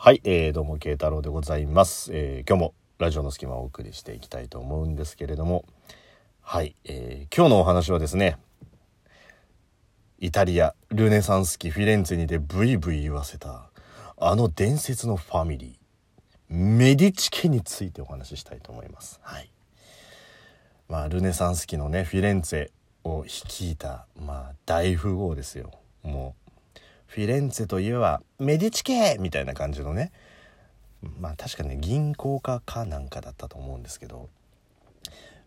はい、えー、どうも慶太郎でございます、えー今日もラジオの隙間をお送りしていきたいと思うんですけれども。はい、えー今日のお話はですねイタリアルネサンス期フィレンツェにてブイブイ言わせたあの伝説のファミリーメディチ家についてお話ししたいと思います。はい。まあルネサンス期のねフィレンツェを率いたまあ大富豪ですよ。もうフィレンツェといえばメディチ家みたいな感じのねまあ確かね銀行家かなんかだったと思うんですけど、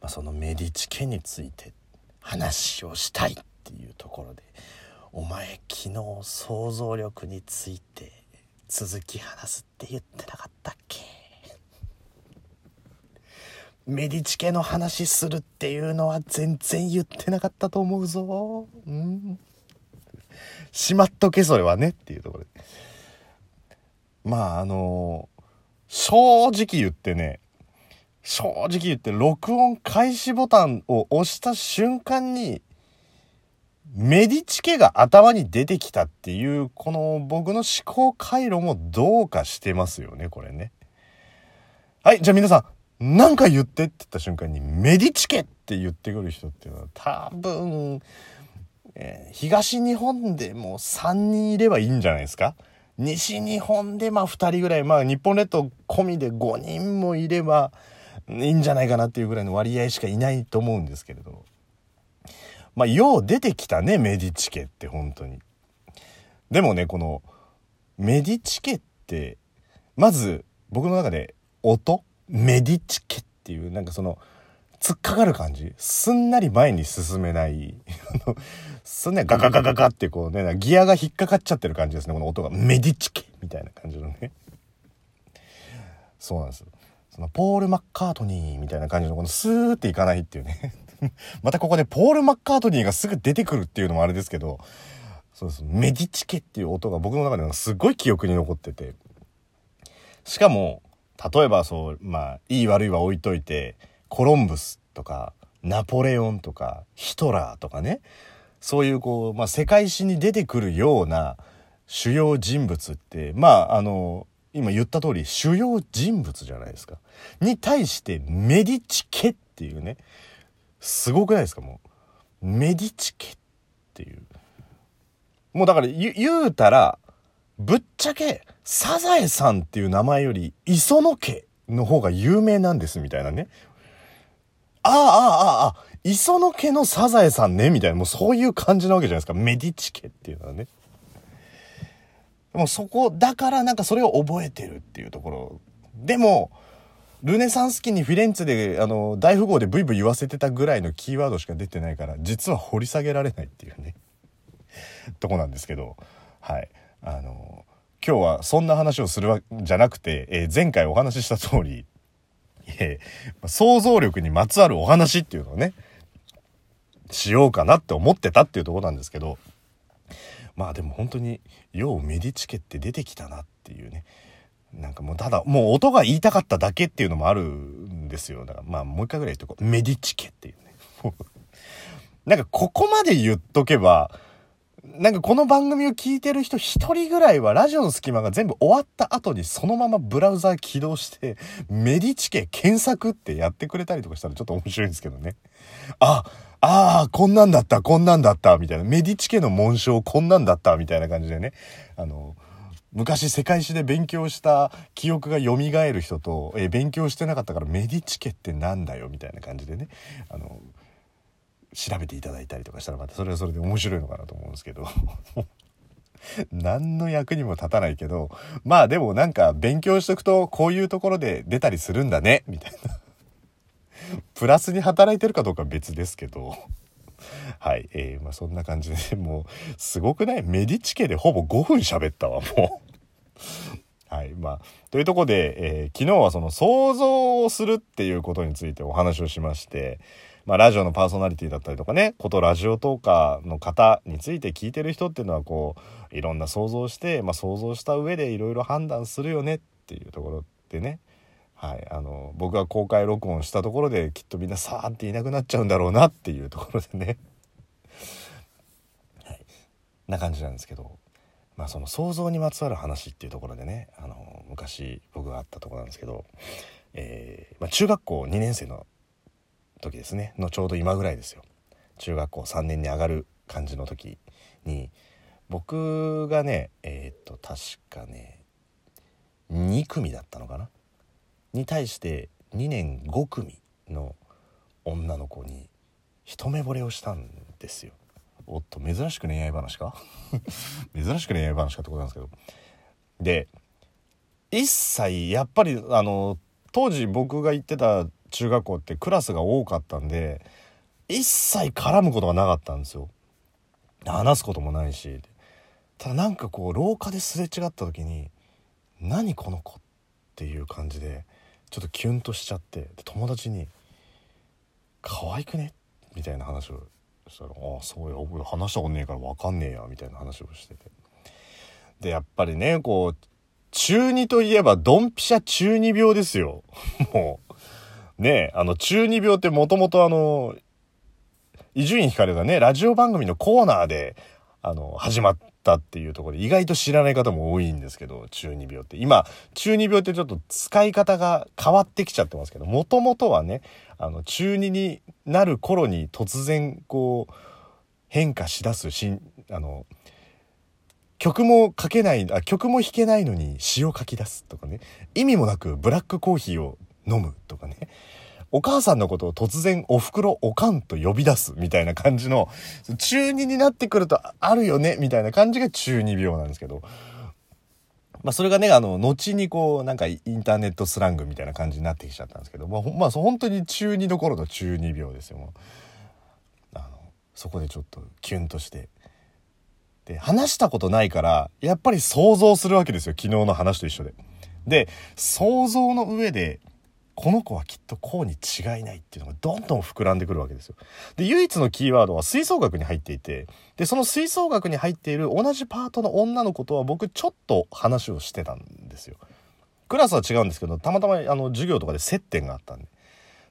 まあ、そのメディチ家について話をしたいっていうところで「お前昨日想像力について続き話すって言ってなかったっけ?」メディチ家の話するっていうのは全然言ってなかったと思うぞ。うん。しまっとけそれはねっていうところで。まああの正直言ってね、正直言って録音開始ボタンを押した瞬間に、メディチ家が頭に出てきたっていう、この僕の思考回路もどうかしてますよね、これね。はい、じゃあ皆さん、何か言ってって言った瞬間に、メディチ家って言ってくる人っていうのは多分、えー東日本でもう3人いればいいんじゃないですか？西日本でまあ2人ぐらい、まあ日本列島込みで5人もいればいいんじゃないかなっていうぐらいの割合しかいないと思うんですけれど。まあ、よう出てきたね、メディチ家って本当に。でもね、この、メディチ家って、まず僕の中で音？メディチ家っていう、なんかその、突っかかる感じすんなり前に進めない。すんなりガガガガガってこうね、ギアが引っかかっちゃってる感じですね、この音が。メディチ家みたいな感じのね。そうなんです。そのポール・マッカートニーみたいな感じのこのスーっていかないっていうね。またここでポール・マッカートニーがすぐ出てくるっていうのもあれですけど、そうです。メディチ家っていう音が僕の中ではすごい記憶に残ってて。しかも、例えばそう、まあ、いい悪いは置いといて、コロンブスとか、ナポレオンとか、ヒトラーとかね、そういうこう、まあ、世界史に出てくるような主要人物って、まあ、あの、今言った通り主要人物じゃないですか。に対してメディチ家っていうね、すごくないですかもう。メディチ家っていう。もうだから言言うたら、ぶっちゃけ、サザエさんっていう名前より、磯野家の方が有名なんですみたいなね。ああ、ああ、ああ、磯野家のサザエさんねみたいな、もうそういう感じなわけじゃないですか。メディチ家っていうのはね。でもそこ、だからなんかそれを覚えてるっていうところ。でも、ルネサンス期にフィレンツェで、あの、大富豪でブイブイ言わせてたぐらいのキーワードしか出てないから、実は掘り下げられないっていうね。とこなんですけど、はい。あの、今日はそんな話をするわじゃなくて、えー前回お話しした通り、えー想像力にまつわるお話っていうのをね、しようかなって思ってたっていうとこなんですけど、まあでも本当に、ようメディチ家って出てきたなっていうね。なんかもうただ、もう音が言いたかっただけっていうのもあるんですよ。だからまあもう一回ぐらい言っとこう。メディチ家っていうね。なんかここまで言っとけば、なんかこの番組を聞いてる人一人ぐらいはラジオの隙間が全部終わった後にそのままブラウザー起動して メディチ家検索ってやってくれたりとかしたらちょっと面白いんですけどね。あ、ああ、こんなんだった、こんなんだった、みたいな。メディチ家の紋章こんなんだった、みたいな感じでね。あの、昔世界史で勉強した記憶が蘇る人と、え勉強してなかったからメディチ家ってなんだよ、みたいな感じでね。あの、調べていただいたりとかしたらまたそれはそれで面白いのかなと思うんですけど。何の役にも立たないけどまあでもなんか勉強しとくとこういうところで出たりするんだねみたいな。プラスに働いてるかどうかは別ですけど。はい。えー、まあそんな感じでもうすごくない？メディチ家でほぼ5分喋ったわもう。はい。まあ、というとこで、えー昨日はその想像をするっていうことについてお話をしまして、まあ、ラジオのパーソナリティだったりとかね、ことラジオトーカーの方について聞いてる人っていうのはこう、いろんな想像して、まあ、想像した上でいろいろ判断するよねっていうところでね、はい。あの、僕が公開録音したところできっとみんなさーっていなくなっちゃうんだろうなっていうところでね。はい。な感じなんですけど、まあその想像にまつわる話っていうところでね、あの、昔僕があったとこなんですけど、えーまあ、中学校2年生の時ですね。のちょうど今ぐらいですよ。中学校3年に上がる感じの時に。僕がねえっ、と確かね2組だったのかな？に対して2年5組の女の子に一目惚れをしたんですよ。おっと珍しく恋愛話か？珍しく恋愛話かってことなんですけど。で一切やっぱりあの当時僕が行ってた中学校ってクラスが多かったんで一切絡むことがなかったんですよ。話すこともないし。ただなんかこう廊下ですれ違った時に「何この子」っていう感じでちょっとキュンとしちゃって友達に「可愛くね?」みたいな話をしたら「ああそうや俺話したことねえから分かんねえや」みたいな話をしてて。でやっぱりねこう中二といえばドンピシャ中二病ですよ。もう。ねあの中二病ってもともとあの伊集院光がねラジオ番組のコーナーであの始まったっていうところで意外と知らない方も多いんですけど中二病って。今中二病ってちょっと使い方が変わってきちゃってますけどもともとはねあの中二になる頃に突然こう変化しだすしあの曲も書けないあ曲も弾けないのに詩を書き出すとかね。意味もなくブラックコーヒーを飲むとかね。お母さんのことを突然お袋おかんと呼び出すみたいな感じの中二になってくるとあるよねみたいな感じが中二病なんですけど。まあそれがねあの後にこうなんかインターネットスラングみたいな感じになってきちゃったんですけど。まあ、まあ、本当に中二の頃の中二病ですよ。もうあのそこでちょっとキュンとして。で話したことないからやっぱり想像するわけですよ。昨日の話と一緒で。で想像の上でこの子はきっとこうに違いないっていうのがどんどん膨らんでくるわけですよ。で唯一のキーワードは吹奏楽に入っていてでその吹奏楽に入っている同じパートの女の子とは僕ちょっと話をしてたんですよ。クラスは違うんですけどたまたまあの授業とかで接点があったんで。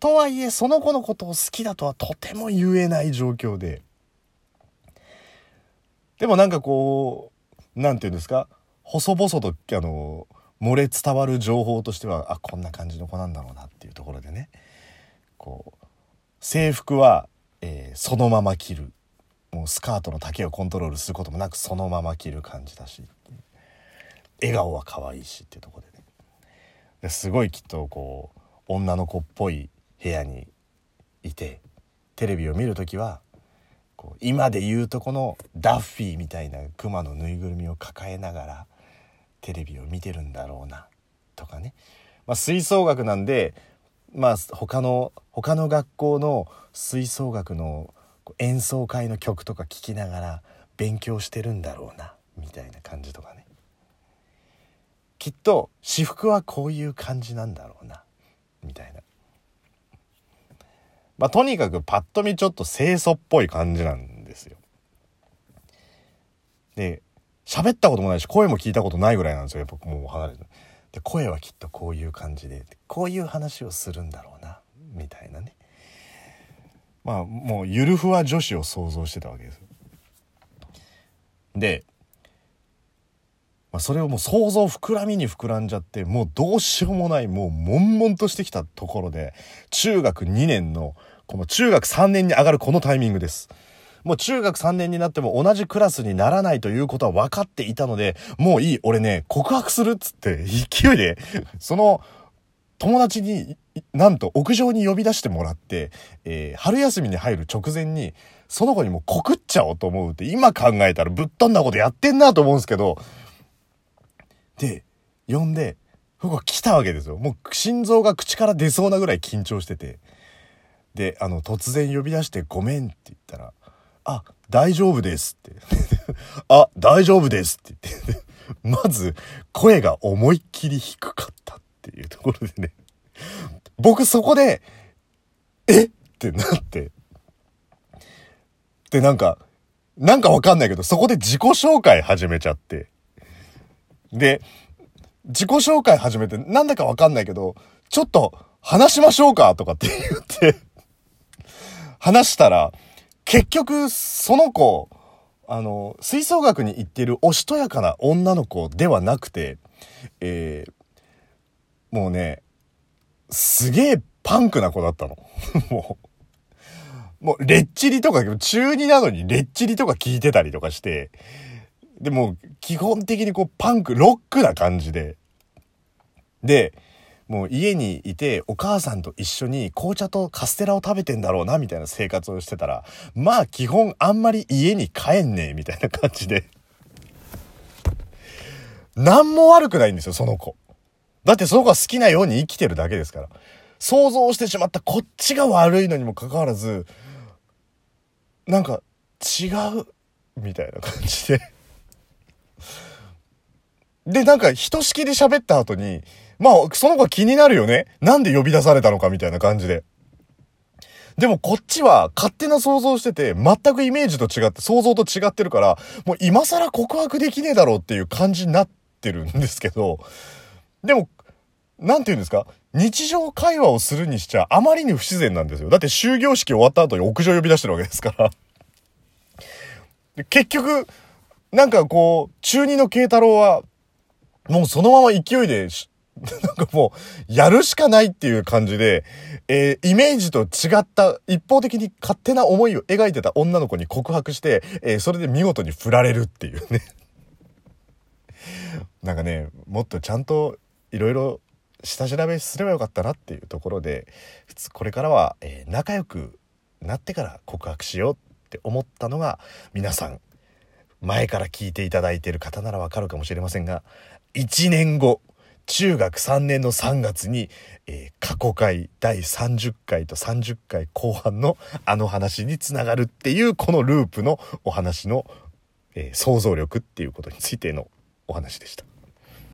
とはいえその子のことを好きだとはとても言えない状況で。でもなんかこう、なんて言うんですか、細々と、あの、漏れ伝わる情報としては、あ、こんな感じの子なんだろうなっていうところでね、こう、制服は、えー、そのまま着る。もうスカートの丈をコントロールすることもなくそのまま着る感じだし、笑顔は可愛いしっていうところでね。ですごいきっとこう、女の子っぽい部屋にいて、テレビを見る時は、こう今で言うとこのダッフィーみたいなクマのぬいぐるみを抱えながらテレビを見てるんだろうなとかね、まあ、吹奏楽なんでまあ他の他の学校の吹奏楽の演奏会の曲とか聴きながら勉強してるんだろうなみたいな感じとかね。きっと私服はこういう感じなんだろうなみたいな。まあ、とにかくパッと見ちょっと清楚っぽい感じなんですよ。で、喋ったこともないし、声も聞いたことないぐらいなんですよ。やっぱもう離れて。で、声はきっとこういう感じで、こういう話をするんだろうな、みたいなね。まあ、もうゆるふわ女子を想像してたわけです。で、まあ、それをもう想像膨らみに膨らんじゃってもうどうしようもないもう悶々としてきたところで中学2年のこの中学3年に上がるこのタイミングです。もう中学3年になっても同じクラスにならないということは分かっていたので、もういい、俺ね、告白するっつって、勢いで、その、友達に、なんと屋上に呼び出してもらって、えー、春休みに入る直前に、その子にも告っちゃおうと思うって、今考えたらぶっ飛んだことやってんなと思うんですけど、で、呼んで、僕は来たわけですよ。もう心臓が口から出そうなぐらい緊張してて。で、あの、突然呼び出してごめんって言ったら、あ、大丈夫ですって。あ、大丈夫ですって言って まず、声が思いっきり低かったっていうところでね僕そこで、えってなって。で、なんか、なんかわかんないけど、そこで自己紹介始めちゃって。で、自己紹介始めて、なんだかわかんないけど、ちょっと話しましょうかとかって言って話したら、結局、その子、あの、吹奏楽に行っているおしとやかな女の子ではなくて、えー、もうね、すげえパンクな子だったの。もう、もう、レッチリとか、中2なのにレッチリとか聞いてたりとかして、でも、基本的にこう、パンク、ロックな感じで。で、もう家にいてお母さんと一緒に紅茶とカステラを食べてんだろうなみたいな生活をしてたらまあ基本あんまり家に帰んねえみたいな感じで。何も悪くないんですよその子。だってその子は好きなように生きてるだけですから。想像してしまったこっちが悪いのにもかかわらずなんか違うみたいな感じで。でなんかひとしきり喋った後にまあ、その子は気になるよね。なんで呼び出されたのかみたいな感じで。でもこっちは勝手な想像してて、全くイメージと違って、想像と違ってるから、もう今更告白できねえだろうっていう感じになってるんですけど、でも、なんて言うんですか？日常会話をするにしちゃあまりに不自然なんですよ。だって終業式終わった後に屋上呼び出してるわけですから。結局、なんかこう、中二の慶太郎は、もうそのまま勢いでなんかもう、やるしかないっていう感じで、えー、イメージと違った、一方的に勝手な思いを描いてた女の子に告白して、えー、それで見事に振られるっていうね。なんかね、もっとちゃんといろいろ下調べすればよかったなっていうところで、普通これからは、えー、仲良くなってから告白しようって思ったのが、皆さん、前から聞いていただいている方ならわかるかもしれませんが、1年後、中学3年の3月に、えー、過去回第30回と30回後半のあの話につながるっていうこのループのお話の、えー、想像力っていうことについてのお話でした。